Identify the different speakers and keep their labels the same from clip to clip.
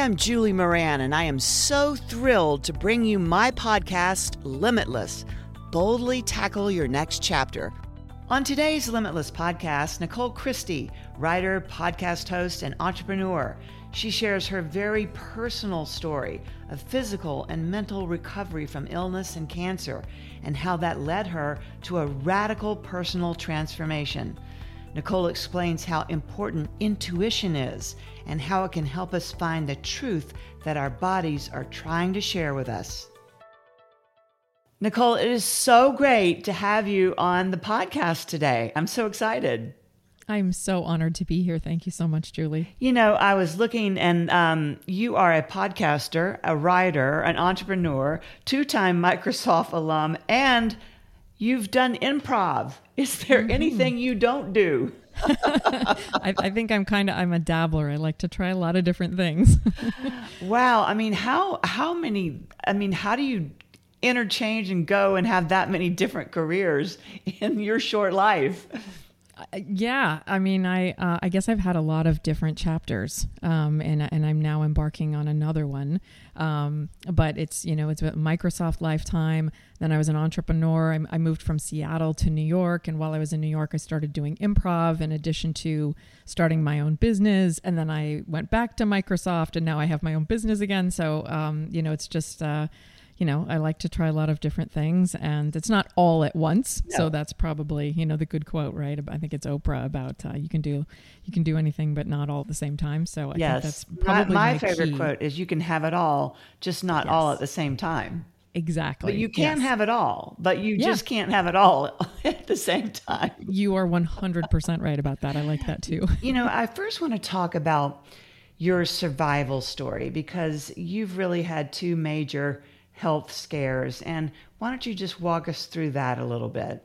Speaker 1: I'm Julie Moran, and I am so thrilled to bring you my podcast, Limitless Boldly Tackle Your Next Chapter. On today's Limitless podcast, Nicole Christie, writer, podcast host, and entrepreneur, she shares her very personal story of physical and mental recovery from illness and cancer, and how that led her to a radical personal transformation. Nicole explains how important intuition is and how it can help us find the truth that our bodies are trying to share with us. Nicole, it is so great to have you on the podcast today. I'm so excited.
Speaker 2: I'm so honored to be here. Thank you so much, Julie.
Speaker 1: You know, I was looking, and um, you are a podcaster, a writer, an entrepreneur, two time Microsoft alum, and you've done improv. Is there mm-hmm. anything you don't do?
Speaker 2: I, I, think I'm kind of I'm a dabbler. I like to try a lot of different things.
Speaker 1: wow, I mean, how how many? I mean, how do you interchange and go and have that many different careers in your short life?
Speaker 2: Yeah, I mean, I uh, I guess I've had a lot of different chapters, um, and and I'm now embarking on another one. Um, but it's you know it's a Microsoft lifetime. Then I was an entrepreneur. I, I, moved from Seattle to New York, and while I was in New York, I started doing improv in addition to starting my own business. And then I went back to Microsoft, and now I have my own business again. So um, you know, it's just. Uh, you know, I like to try a lot of different things and it's not all at once. No. So that's probably, you know, the good quote, right? I think it's Oprah about uh, you can do you can do anything but not all at the same time. So I yes. think that's probably
Speaker 1: my,
Speaker 2: my
Speaker 1: favorite
Speaker 2: key.
Speaker 1: quote is you can have it all, just not yes. all at the same time.
Speaker 2: Exactly.
Speaker 1: But you can yes. have it all, but you yeah. just can't have it all at the same time.
Speaker 2: You are 100% right about that. I like that too.
Speaker 1: You know, I first want to talk about your survival story because you've really had two major health scares. And why don't you just walk us through that a little bit?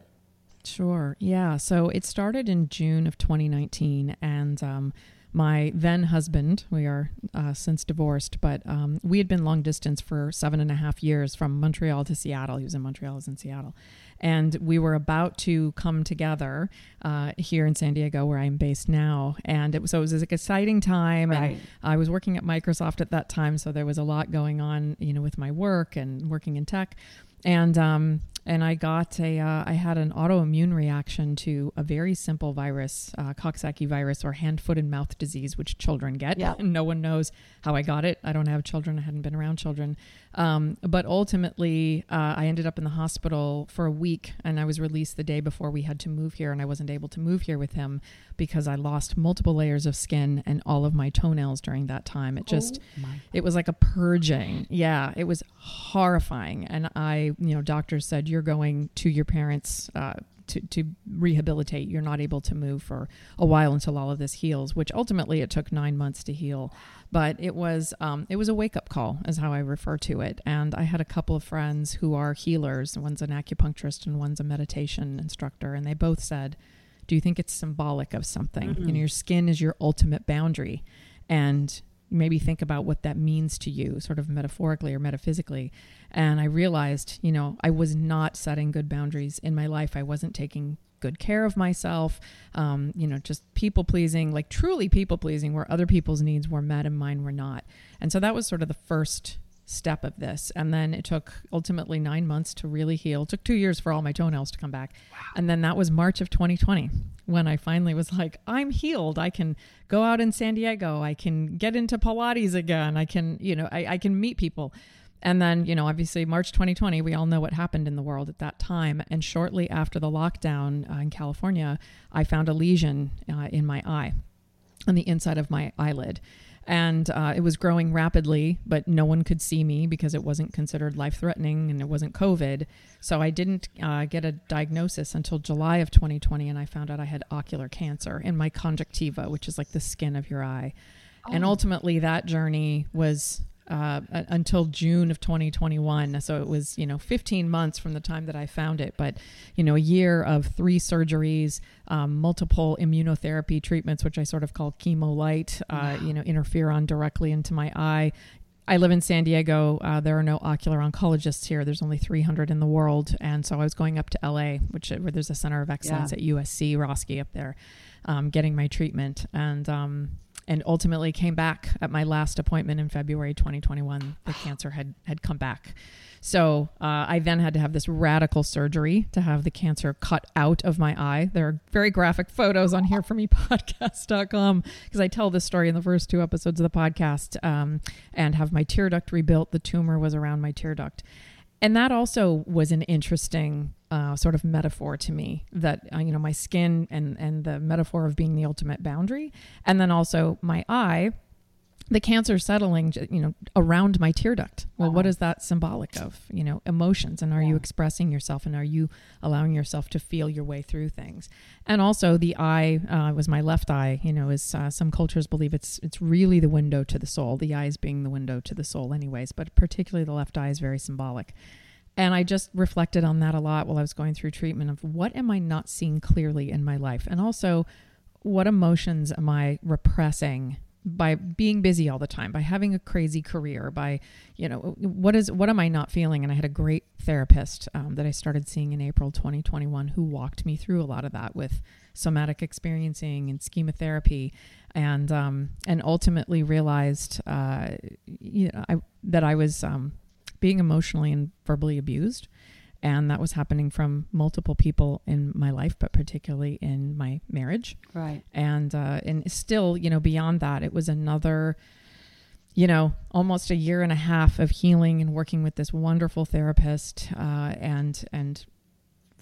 Speaker 2: Sure. Yeah. So it started in June of 2019, and um, my then husband, we are uh, since divorced, but um, we had been long distance for seven and a half years from Montreal to Seattle. He was in Montreal, I was in Seattle. And we were about to come together uh, here in San Diego, where I'm based now. And it was, so it was an exciting time. Right. And I was working at Microsoft at that time. So there was a lot going on, you know, with my work and working in tech. And um, and I got a, uh, I had an autoimmune reaction to a very simple virus, uh, Coxsackie virus or hand, foot, and mouth disease, which children get. Yeah. And no one knows how I got it. I don't have children. I hadn't been around children. Um, but ultimately, uh, I ended up in the hospital for a week and I was released the day before we had to move here. And I wasn't able to move here with him because I lost multiple layers of skin and all of my toenails during that time. It just, oh it was like a purging. Yeah, it was horrifying. And I, you know, doctors said, you're going to your parents' uh, to, to rehabilitate. You're not able to move for a while until all of this heals, which ultimately it took nine months to heal. But it was um, it was a wake up call, is how I refer to it. And I had a couple of friends who are healers. One's an acupuncturist and one's a meditation instructor, and they both said, "Do you think it's symbolic of something? Mm-hmm. You know, your skin is your ultimate boundary, and maybe think about what that means to you, sort of metaphorically or metaphysically. And I realized, you know, I was not setting good boundaries in my life. I wasn't taking good care of myself, um, you know, just people pleasing, like truly people pleasing, where other people's needs were met and mine were not. And so that was sort of the first step of this. And then it took ultimately nine months to really heal. It took two years for all my toenails to come back. Wow. And then that was March of 2020 when I finally was like, I'm healed. I can go out in San Diego. I can get into Pilates again. I can, you know, I, I can meet people. And then, you know, obviously March 2020, we all know what happened in the world at that time. And shortly after the lockdown uh, in California, I found a lesion uh, in my eye on the inside of my eyelid and uh, it was growing rapidly, but no one could see me because it wasn't considered life threatening and it wasn't COVID. So I didn't uh, get a diagnosis until July of 2020, and I found out I had ocular cancer in my conjunctiva, which is like the skin of your eye. Oh. And ultimately, that journey was uh, until June of 2021. So it was, you know, 15 months from the time that I found it, but, you know, a year of three surgeries, um, multiple immunotherapy treatments, which I sort of call chemo light, uh, wow. you know, interferon directly into my eye. I live in San Diego. Uh, there are no ocular oncologists here. There's only 300 in the world. And so I was going up to LA, which where there's a center of excellence yeah. at USC, Roski up there, um, getting my treatment. And, um, and ultimately came back at my last appointment in February 2021. The cancer had had come back. So uh, I then had to have this radical surgery to have the cancer cut out of my eye. There are very graphic photos on here for me podcast.com because I tell this story in the first two episodes of the podcast um, and have my tear duct rebuilt. The tumor was around my tear duct. And that also was an interesting uh, sort of metaphor to me that uh, you know my skin and and the metaphor of being the ultimate boundary. And then also my eye the cancer settling you know around my tear duct well uh-huh. what is that symbolic of you know emotions and are yeah. you expressing yourself and are you allowing yourself to feel your way through things and also the eye uh, was my left eye you know is uh, some cultures believe it's it's really the window to the soul the eyes being the window to the soul anyways but particularly the left eye is very symbolic and I just reflected on that a lot while I was going through treatment of what am I not seeing clearly in my life? And also, what emotions am I repressing by being busy all the time by having a crazy career by you know what is what am i not feeling? And i had a great therapist um, that i started seeing in april 2021 who walked me through a lot of that with somatic experiencing and schema therapy and um, and ultimately realized uh, you know I, that i was um, being emotionally and verbally abused and that was happening from multiple people in my life, but particularly in my marriage.
Speaker 1: Right.
Speaker 2: And uh, and still, you know, beyond that, it was another, you know, almost a year and a half of healing and working with this wonderful therapist, uh, and and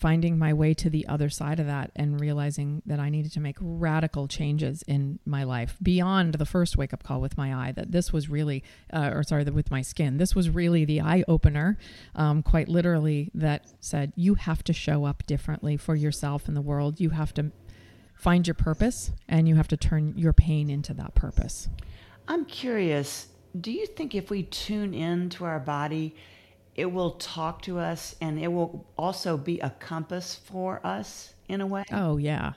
Speaker 2: finding my way to the other side of that and realizing that I needed to make radical changes in my life beyond the first wake up call with my eye. That this was really, uh, or sorry, with my skin, this was really the eye opener, um, quite literally, that said, you have to show up differently for yourself in the world. You have to find your purpose and you have to turn your pain into that purpose.
Speaker 1: I'm curious, do you think if we tune in to our body, it will talk to us and it will also be a compass for us in a way.
Speaker 2: Oh, yeah.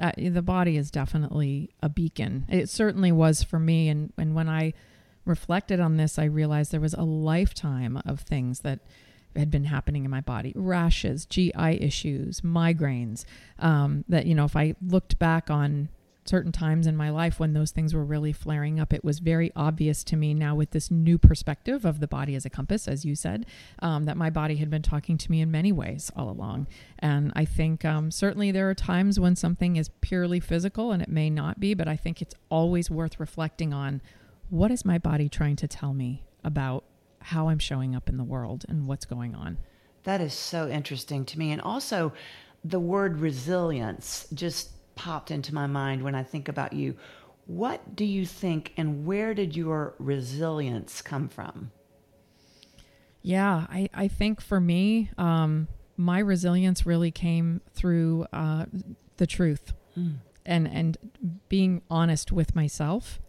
Speaker 2: Uh, the body is definitely a beacon. It certainly was for me. And, and when I reflected on this, I realized there was a lifetime of things that had been happening in my body rashes, GI issues, migraines. Um, that, you know, if I looked back on certain times in my life when those things were really flaring up, it was very obvious to me now with this new perspective of the body as a compass, as you said, um, that my body had been talking to me in many ways all along. And I think um, certainly there are times when something is purely physical and it may not be, but I think it's always worth reflecting on what is my body trying to tell me about how I'm showing up in the world and what's going on.
Speaker 1: That is so interesting to me. And also, the word resilience just popped into my mind when I think about you. What do you think, and where did your resilience come from?
Speaker 2: Yeah, I, I think for me, um, my resilience really came through uh, the truth mm. and and being honest with myself.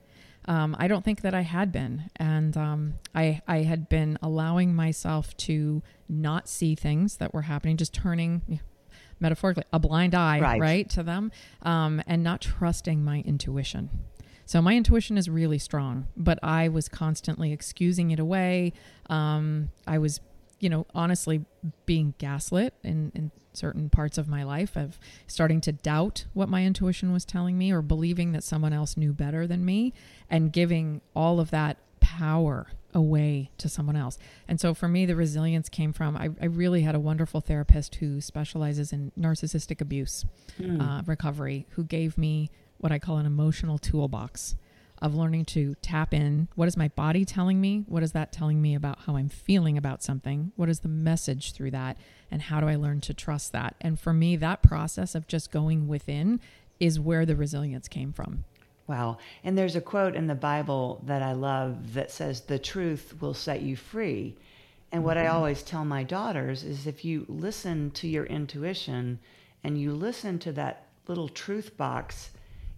Speaker 2: Um, I don't think that I had been, and um, I I had been allowing myself to not see things that were happening, just turning metaphorically a blind eye right, right to them um, and not trusting my intuition. So my intuition is really strong but i was constantly excusing it away. Um, i was you know honestly being gaslit in, in certain parts of my life of starting to doubt what my intuition was telling me or believing that someone else knew better than me and giving all of that power away to someone else. And so for me, the resilience came from I, I really had a wonderful therapist who specializes in narcissistic abuse mm. uh, recovery, who gave me what I call an emotional toolbox of learning to tap in. What is my body telling me? What is that telling me about how I'm feeling about something? What is the message through that? And how do I learn to trust that? And for me, that process of just going within is where the resilience came from.
Speaker 1: Wow. And there's a quote in the Bible that I love that says, The truth will set you free. And what mm-hmm. I always tell my daughters is if you listen to your intuition and you listen to that little truth box,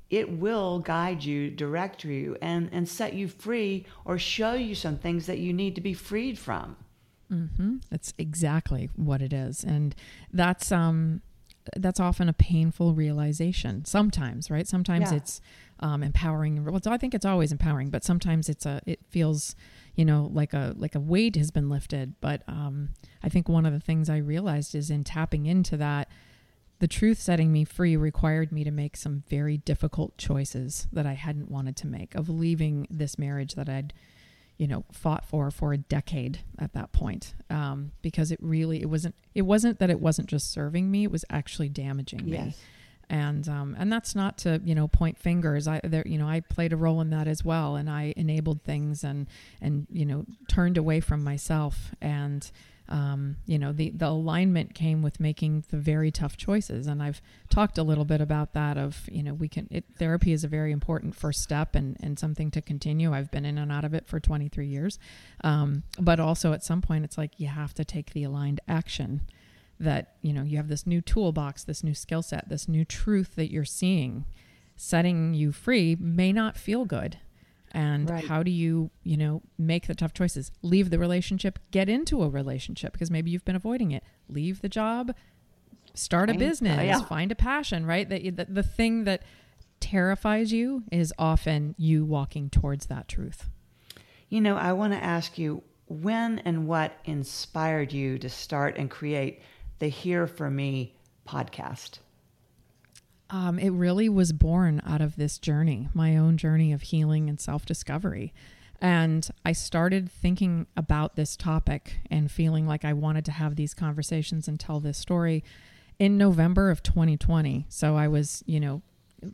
Speaker 1: it will guide you, direct you, and, and set you free or show you some things that you need to be freed from.
Speaker 2: Mm-hmm. That's exactly what it is. And that's, um, that's often a painful realization sometimes, right? Sometimes yeah. it's um, empowering. Well, I think it's always empowering, but sometimes it's a it feels you know like a like a weight has been lifted. But um, I think one of the things I realized is in tapping into that the truth setting me free required me to make some very difficult choices that I hadn't wanted to make of leaving this marriage that I'd you know fought for for a decade at that point um, because it really it wasn't it wasn't that it wasn't just serving me it was actually damaging me
Speaker 1: Yes.
Speaker 2: And um, and that's not to you know point fingers. I there you know I played a role in that as well and I enabled things and and you know turned away from myself. And um, you know the the alignment came with making the very tough choices. And I've talked a little bit about that of you know we can it, therapy is a very important first step and and something to continue. I've been in and out of it for 23 years. Um, but also at some point it's like you have to take the aligned action that you know you have this new toolbox this new skill set this new truth that you're seeing setting you free may not feel good. And
Speaker 1: Right.
Speaker 2: how do you you know make the tough choices? Leave the relationship get into a relationship because maybe you've been avoiding it. Leave the job start a
Speaker 1: uh,
Speaker 2: business
Speaker 1: yeah.
Speaker 2: find a passion right? That the, the thing that terrifies you is often you walking towards that truth.
Speaker 1: You know, I want to ask you when and what inspired you to start and create the Here For Me podcast?
Speaker 2: Um, it really was born out of this journey, my own journey of healing and self discovery. And I started thinking about this topic and feeling like I wanted to have these conversations and tell this story in November of 2020. So I was, you know,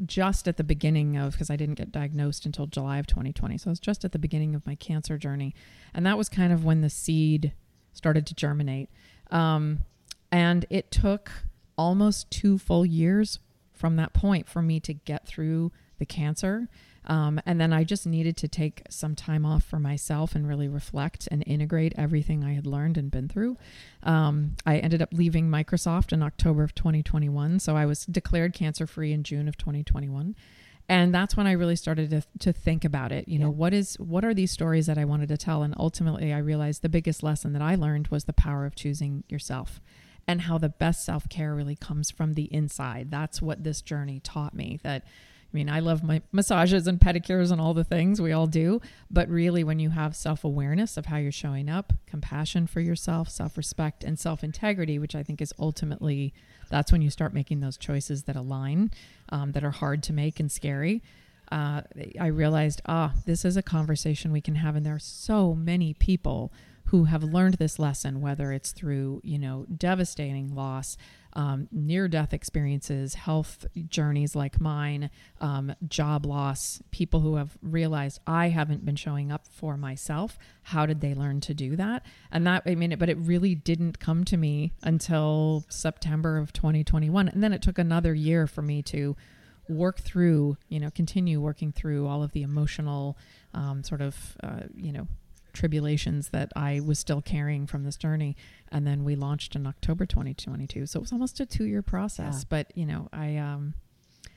Speaker 2: just at the beginning of, because I didn't get diagnosed until July of 2020. So I was just at the beginning of my cancer journey. And that was kind of when the seed started to germinate. Um, and it took almost two full years from that point for me to get through the cancer. Um, and then I just needed to take some time off for myself and really reflect and integrate everything I had learned and been through. Um, I ended up leaving Microsoft in October of 2021. So I was declared cancer free in June of 2021. And that's when I really started to, to think about it. You know,
Speaker 1: Yeah.
Speaker 2: what is what are these stories that I wanted to tell? And ultimately, I realized the biggest lesson that I learned was the power of choosing yourself and how the best self care really comes from the inside. That's what this journey taught me. That, I mean, I love my massages and pedicures and all the things we all do, but really, when you have self awareness of how you're showing up, compassion for yourself, self respect, and self integrity, which I think is ultimately that's when you start making those choices that align, um, that are hard to make and scary. Uh, I realized, ah, this is a conversation we can have, and there are so many people who have learned this lesson, whether it's through you know devastating loss, um, near-death experiences, health journeys like mine, um, job loss, people who have realized I haven't been showing up for myself. How did they learn to do that? And that I mean, but it really didn't come to me until September of 2021, and then it took another year for me to work through, you know, continue working through all of the emotional um, sort of, uh, you know, tribulations that I was still carrying from this journey. And then we launched in October 2022. So it was almost a two year process.
Speaker 1: Yeah.
Speaker 2: But, you know, I, um,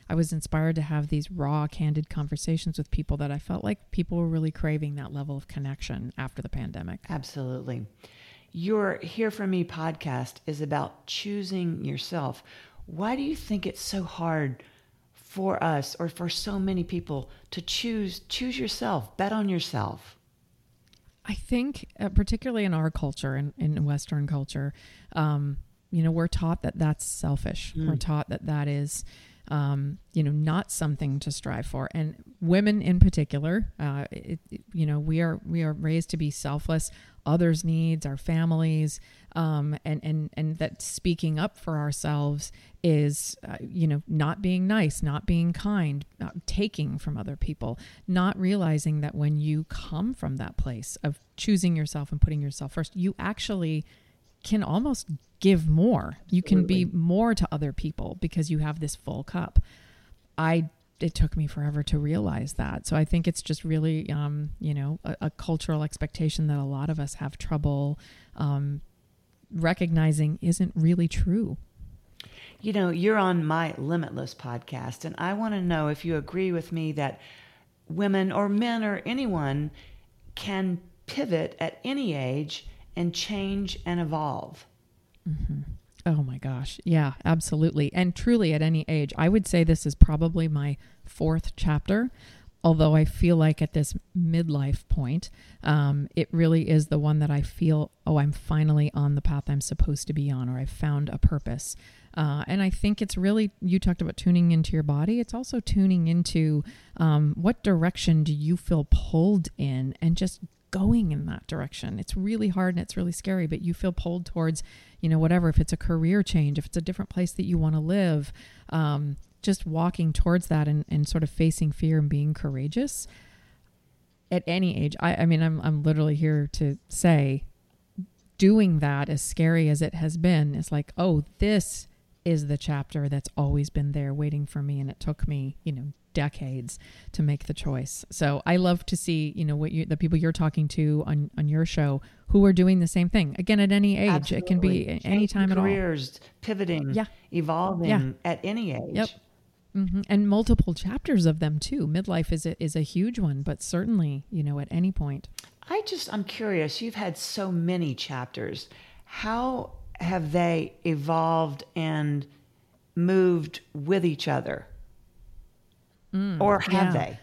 Speaker 2: I was inspired to have these raw, candid conversations with people that I felt like people were really craving that level of connection after the pandemic.
Speaker 1: Absolutely. Your Here For Me podcast is about choosing yourself. Why do you think it's so hard for us or for so many people to choose choose yourself, bet on yourself?
Speaker 2: I think, uh, particularly in our culture, in, in Western culture, um, you know, we're taught that that's selfish.
Speaker 1: Mm.
Speaker 2: We're taught that that is, um, you know, not something to strive for. And women in particular, uh, it, it- you know, we are we are raised to be selfless. Others' needs, our families, um, and and and that speaking up for ourselves is, uh, you know, not being nice, not being kind, not taking from other people, not realizing that when you come from that place of choosing yourself and putting yourself first, you actually can almost give more. You can be more to other people because you have this full cup. I it took me forever to realize that. So I think it's just really, um, you know, a, a cultural expectation that a lot of us have trouble um, recognizing isn't really true.
Speaker 1: You know, you're on my Limitless podcast, and I want to know if you agree with me that women or men or anyone can pivot at any age and change and evolve. Mm-hmm.
Speaker 2: Oh my gosh. Yeah, absolutely. And truly, at any age, I would say this is probably my fourth chapter. Although I feel like at this midlife point, um, it really is the one that I feel, oh, I'm finally on the path I'm supposed to be on, or I've found a purpose. Uh, and I think it's really, you talked about tuning into your body. It's also tuning into um, what direction do you feel pulled in and just going in that direction. It's really hard and it's really scary, but you feel pulled towards, you know, whatever, if it's a career change, if it's a different place that you want to live, um, just walking towards that and, and sort of facing fear and being courageous at any age. I, I mean, I'm, I'm literally here to say doing that, as scary as it has been, is like, oh, this is the chapter that's always been there waiting for me. And it took me, you know, decades to make the choice. So I love to see, you know, what you, the people you're talking to on, on your show who are doing the same thing. Again, at any age,
Speaker 1: Absolutely.
Speaker 2: it can be any time at all.
Speaker 1: Careers, pivoting,
Speaker 2: yeah.
Speaker 1: evolving
Speaker 2: yeah.
Speaker 1: at any age.
Speaker 2: Yep. Mm-hmm. And multiple chapters of them too. Midlife is a, is a huge one, but certainly, you know, at any point.
Speaker 1: I just, I'm curious. You've had so many chapters. How have they evolved and moved with each other?
Speaker 2: Mm,
Speaker 1: or have
Speaker 2: yeah.
Speaker 1: they?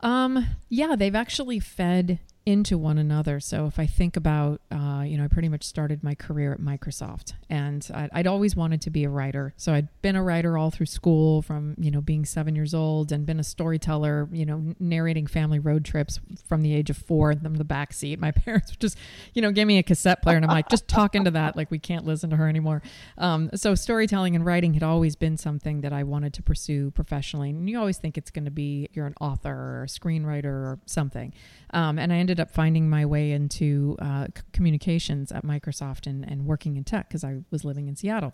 Speaker 2: Um, yeah, they've actually fed into one another. So if I think about, uh, you know, I pretty much started my career at Microsoft, and I'd, I'd, always wanted to be a writer. So I'd been a writer all through school, from you know being seven years old, and been a storyteller. You know, narrating family road trips from the age of four in the back seat. My parents would just, you know, gave me a cassette player, and I'm like, just talk into that. Like we can't listen to her anymore. Um, so storytelling and writing had always been something that I wanted to pursue professionally. And you always think it's going to be you're an author or a screenwriter or something. Um, and I ended up finding my way into uh, c- communications at Microsoft and, and working in tech because I was living in Seattle.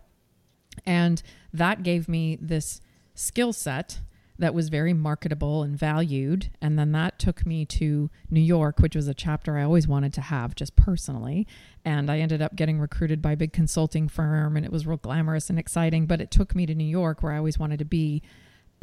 Speaker 2: And that gave me this skill set that was very marketable and valued. And then that took me to New York, which was a chapter I always wanted to have just personally. And I ended up getting recruited by a big consulting firm, and it was real glamorous and exciting. But it took me to New York, where I always wanted to be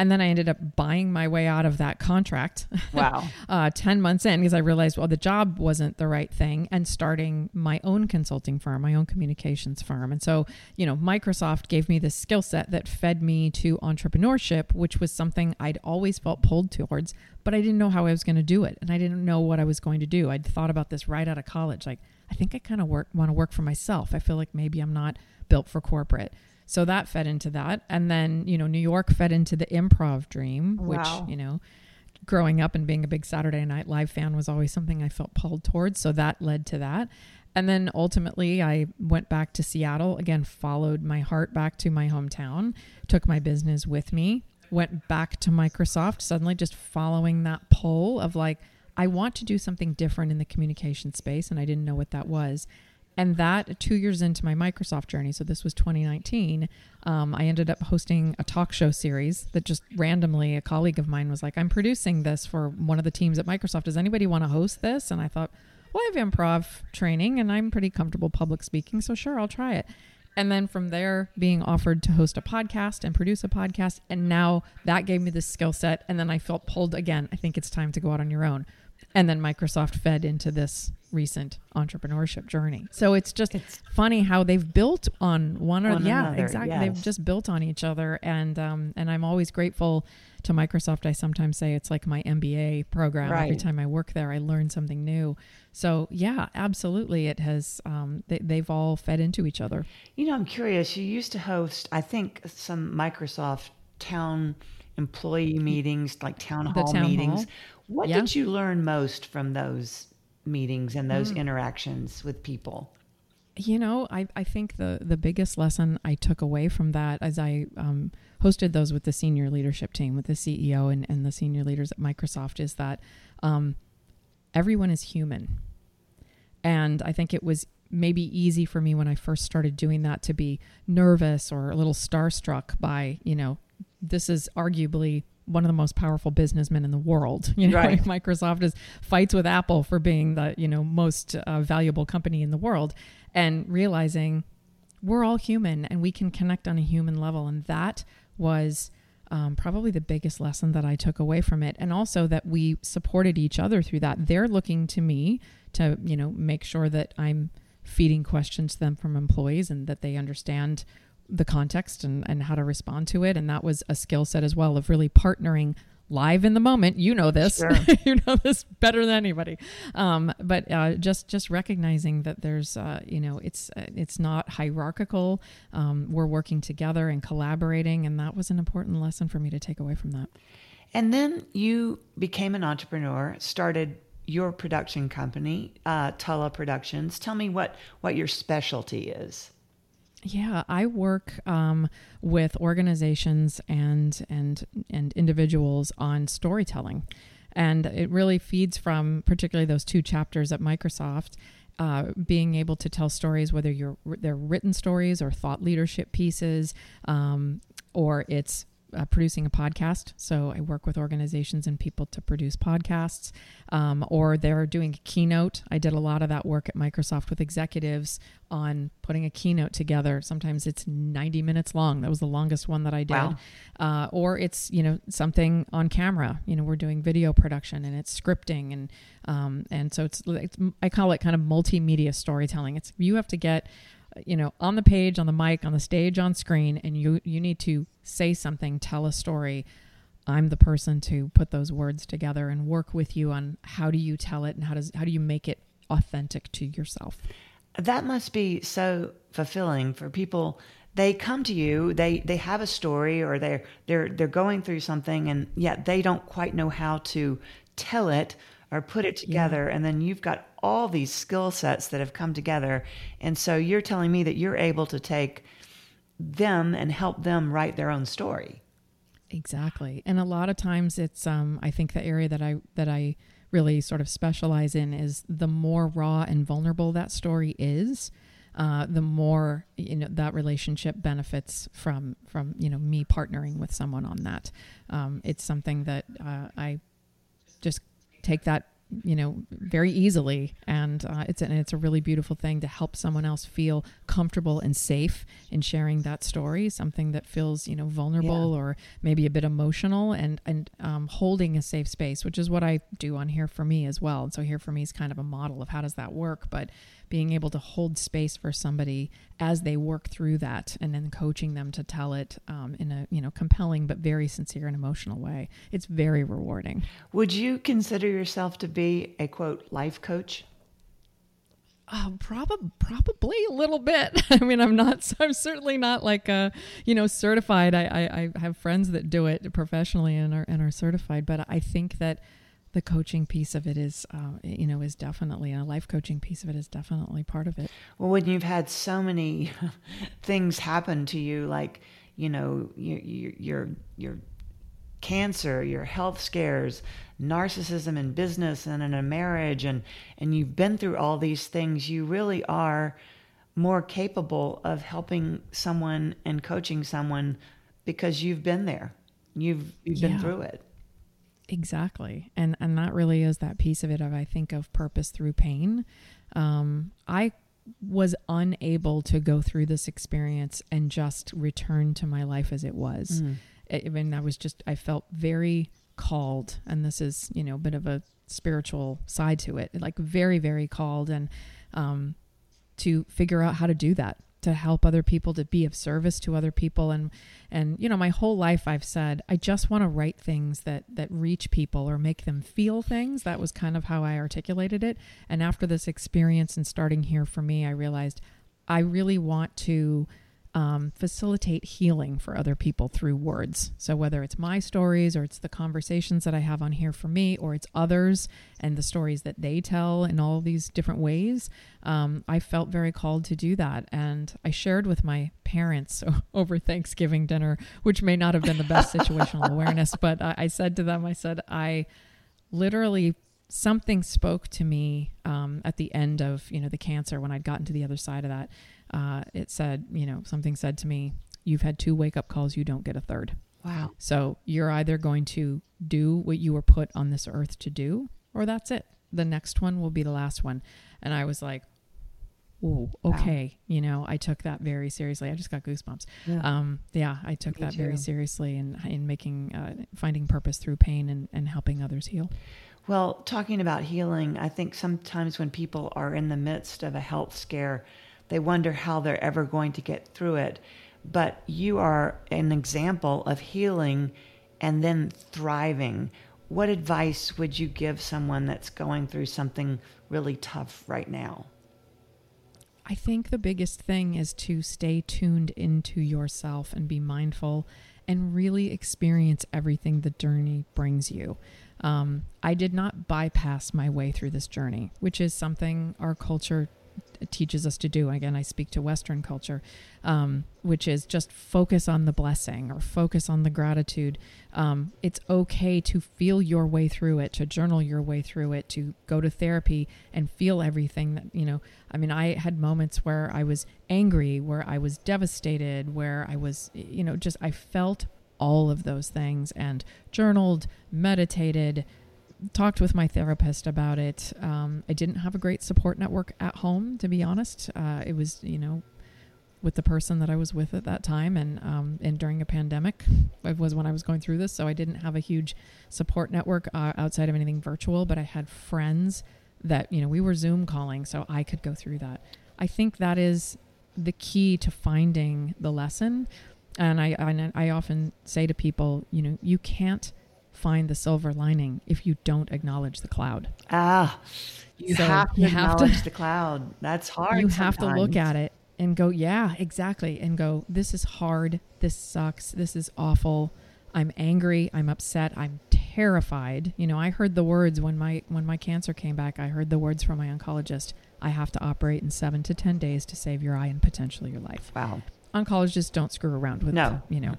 Speaker 2: and then I ended up buying my way out of that contract.
Speaker 1: Wow.
Speaker 2: uh, 10 months in because I realized, well, the job wasn't the right thing and starting my own consulting firm, my own communications firm. And so, you know, Microsoft gave me this skill set that fed me to entrepreneurship, which was something I'd always felt pulled towards, but I didn't know how I was going to do it. And I didn't know what I was going to do. I'd thought about this right out of college. Like, I think I kind of work, want to work for myself. I feel like maybe I'm not built for corporate. So that fed into that. And then, you know, New York fed into the improv dream,
Speaker 1: Wow.
Speaker 2: which, you know, growing up and being a big Saturday Night Live fan was always something I felt pulled towards. So that led to that. And then ultimately, I went back to Seattle, again, followed my heart back to my hometown, took my business with me, went back to Microsoft, suddenly just following that pull of like, I want to do something different in the communication space. And I didn't know what that was. And that two years into my Microsoft journey, so this was 2019, um, I ended up hosting a talk show series that just randomly a colleague of mine was like, I'm producing this for one of the teams at Microsoft. Does anybody want to host this? And I thought, well, I have improv training and I'm pretty comfortable public speaking, so sure, I'll try it. And then from there, being offered to host a podcast and produce a podcast. And now that gave me this skill set. And then I felt pulled again. I think it's time to go out on your own. And then Microsoft fed into this recent entrepreneurship journey. So it's just
Speaker 1: It's-
Speaker 2: funny how they've built on one or
Speaker 1: One
Speaker 2: yeah,
Speaker 1: another,
Speaker 2: exactly.
Speaker 1: yes.
Speaker 2: They've just built on each other, and um, and I'm always grateful to Microsoft. I sometimes say it's like my MBA program. Every time I work there, I learn something new. So yeah, absolutely, it has. Um, they, they've all fed into each other.
Speaker 1: You know, I'm curious. You used to host, I think, some Microsoft town employee meetings, like town hall
Speaker 2: town
Speaker 1: meetings.
Speaker 2: hall.
Speaker 1: What
Speaker 2: Yeah.
Speaker 1: did you learn most from those meetings and those interactions with people?
Speaker 2: You know, I, I think the, the biggest lesson I took away from that as I um, hosted those with the senior leadership team, with the CEO and, and the senior leaders at Microsoft, is that um, everyone is human. And I think it was maybe easy for me when I first started doing that to be nervous or a little starstruck by, you know, this is arguably one of the most powerful businessmen in the world. You know,
Speaker 1: Right.
Speaker 2: Microsoft is fights with Apple for being the you know most uh, valuable company in the world, and realizing we're all human and we can connect on a human level, and that was. Um, probably the biggest lesson that I took away from it, and also that we supported each other through that. They're looking to me to, you know, make sure that I'm feeding questions to them from employees and that they understand the context and, and how to respond to it. And that was a skill set as well of really partnering live in the moment. You know this.
Speaker 1: Sure.
Speaker 2: you know this better than anybody. Um, but uh, just just recognizing that there's uh, you know it's uh, it's not hierarchical. Um, we're working together and collaborating, and that was an important lesson for me to take away from that.
Speaker 1: And then you became an entrepreneur, started your production company, uh, Tulla Productions. Tell me what what your specialty is.
Speaker 2: Yeah, I work um, with organizations and and and individuals on storytelling, and it really feeds from particularly those two chapters at Microsoft. Uh, being able to tell stories, whether you're they're written stories or thought leadership pieces, um, or it's uh, producing a podcast. So I work with organizations and people to produce podcasts, um, or they're doing a keynote. I did a lot of that work at Microsoft with executives on putting a keynote together. Sometimes it's 90 minutes long. That was the longest one that I did.
Speaker 1: Wow.
Speaker 2: Uh, or it's, you know, something on camera. You know, we're doing video production and it's scripting. And, um, and so it's, it's, I call it kind of multimedia storytelling. It's, you have to get, you know, on the page, on the mic, on the stage, on screen, and you you need to say something, tell a story. I'm the person to put those words together and work with you on how do you tell it and how does how do you make it authentic to yourself.
Speaker 1: That must be so fulfilling for people. They come to you, they they have a story or they're they're they're going through something and yet they don't quite know how to tell it or put it together yeah. and then you've got all these skill sets that have come together. And so you're telling me that you're able to take them and help them write their own story.
Speaker 2: Exactly. And a lot of times it's um i think the area that i that i really sort of specialize in is the more raw and vulnerable that story is uh, the more you know that relationship benefits from from you know me partnering with someone on that. Um, it's something that uh, I just take that you know very easily. And uh, it's and it's a really beautiful thing to help someone else feel comfortable and safe in sharing that story something that feels you know vulnerable yeah. or maybe a bit emotional and and um, holding a safe space which is what i do on here for me as well. And so here for me is kind of a model of how does that work? But being able to hold space for somebody as they work through that and then coaching them to tell it um, in a you know compelling but very sincere and emotional way it's very rewarding
Speaker 1: would you consider yourself to be a quote life coach
Speaker 2: uh, probably probably a little bit. I mean, I'm not. I'm certainly not like a, you know, certified. I, I, I have friends that do it professionally and are and are certified. But I think that the coaching piece of it is, uh, you know, is definitely a life coaching piece of it is definitely part of it.
Speaker 1: Well, when you've had so many things happen to you, like you know, your your your cancer, your health scares, narcissism in business and in a marriage, and and you've been through all these things, you really are more capable of helping someone and coaching someone because you've been there. You've you've yeah. been through it.
Speaker 2: Exactly. And and that really is that piece of it of I think of purpose through pain. Um, I was unable to go through this experience and just return to my life as it was. Mm. I mean, I was just I felt very called and this is, you know, a bit of a spiritual side to it. Like very, very called and um to figure out how to do that to help other people to be of service to other people. And and you know my whole life I've said I just want to write things that that reach people or make them feel things. That was kind of how I articulated it. And after this experience and starting here for me I realized I really want to um, facilitate healing for other people through words. So, whether it's my stories or it's the conversations that I have on here for me, or it's others and the stories that they tell in all these different ways, um, I felt very called to do that. And I shared with my parents over Thanksgiving dinner, which may not have been the best situational awareness, but I, I said to them, I said, I literally something spoke to me um, at the end of you know the cancer when I'd gotten to the other side of that uh, it said, you know, something said to me, you've had two wake up calls, you don't get a third.
Speaker 1: Wow.
Speaker 2: So you're either going to do what you were put on this earth to do, or that's it. The next one will be the last one. And I was like, oh, okay. Wow. You know, I took that very seriously. I just got goosebumps. Yeah, um, yeah I took Me that too. very seriously in, in making, uh, finding purpose through pain and, and helping others heal.
Speaker 1: Well, talking about healing, I think sometimes when people are in the midst of a health scare, they wonder how they're ever going to get through it. But you are an example of healing and then thriving. What advice would you give someone that's going through something really tough right now?
Speaker 2: I think the biggest thing is to stay tuned into yourself and be mindful and really experience everything the journey brings you. Um, I did not bypass my way through this journey, which is something our culture teaches us to do. Again, I speak to Western culture, um, which is just focus on the blessing or focus on the gratitude. Um, it's okay to feel your way through it, to journal your way through it, to go to therapy and feel everything that, you know. I mean, I had moments where I was angry, where I was devastated, where I was, you know, just I felt all of those things and journaled, meditated, talked with my therapist about it. Um, I didn't have a great support network at home, to be honest. Uh, it was, you know, with the person that I was with at that time, and um, and during a pandemic, it was when I was going through this. So I didn't have a huge support network uh, outside of anything virtual, but I had friends that you know we were Zoom calling, so I could go through that. I think that is the key to finding the lesson. And I, I, I often say to people, you know, you can't find the silver lining if you don't acknowledge the cloud.
Speaker 1: Ah, you so have to you acknowledge have to, the cloud. That's hard.
Speaker 2: You
Speaker 1: sometimes.
Speaker 2: have to look at it and go, yeah, exactly, and go, this is hard. This sucks. This is awful. I'm angry. I'm upset. I'm terrified. You know, I heard the words when my when my cancer came back. I heard the words from my oncologist. I have to operate in seven to ten days to save your eye and potentially your life.
Speaker 1: Wow
Speaker 2: oncologists don't screw around with no. you know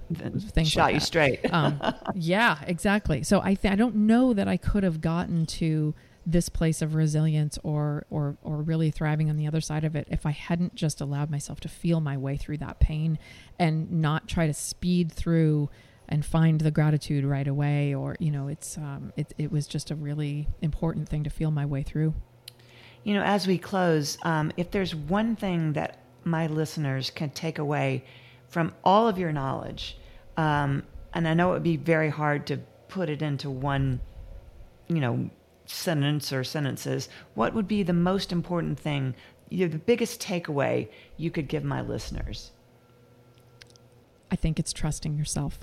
Speaker 2: things
Speaker 1: shot
Speaker 2: like
Speaker 1: you straight. Um,
Speaker 2: yeah exactly. So i th- i don't know that i could have gotten to this place of resilience or or or really thriving on the other side of it if i hadn't just allowed myself to feel my way through that pain and not try to speed through and find the gratitude right away or you know it's um it, it was just a really important thing to feel my way through.
Speaker 1: You know as we close um, if there's one thing that my listeners can take away from all of your knowledge? Um, and I know it would be very hard to put it into one, you know, sentence or sentences. What would be the most important thing, the biggest takeaway you could give my listeners?
Speaker 2: I think it's trusting yourself.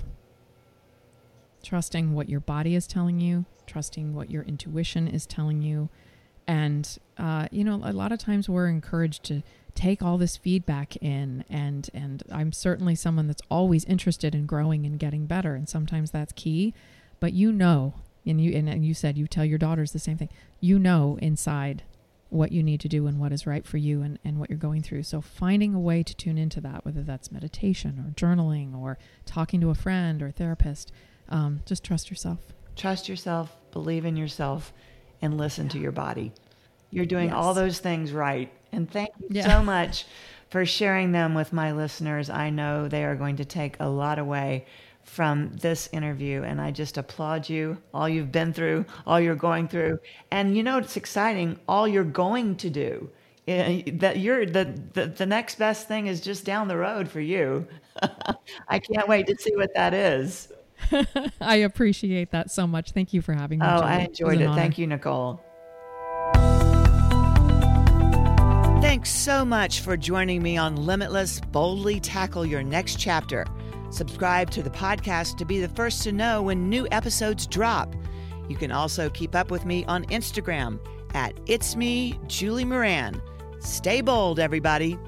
Speaker 2: Trusting what your body is telling you, trusting what your intuition is telling you. And, uh, you know, a lot of times we're encouraged to take all this feedback in and and I'm certainly someone that's always interested in growing and getting better and sometimes that's key but you know and you and, and you said you tell your daughters the same thing you know inside what you need to do and what is right for you and, and what you're going through. So finding a way to tune into that, whether that's meditation or journaling or talking to a friend or a therapist, um, just trust yourself.
Speaker 1: Trust yourself, believe in yourself, and listen to your body. You're doing yes. all those things right. And thank you yeah. so much for sharing them with my listeners. I know they are going to take a lot away from this interview and I just applaud you all you've been through, all you're going through. And you know it's exciting all you're going to do. Eh, that you're the, the the next best thing is just down the road for you. I can't wait to see what that is.
Speaker 2: I appreciate that so much. Thank you for having me.
Speaker 1: Oh, Julie. I enjoyed it. it. Thank you, Nicole. Thanks so much for joining me on Limitless Boldly Tackle Your Next Chapter. Subscribe to the podcast to be the first to know when new episodes drop. You can also keep up with me on Instagram at It's Me, Julie Moran. Stay bold, everybody.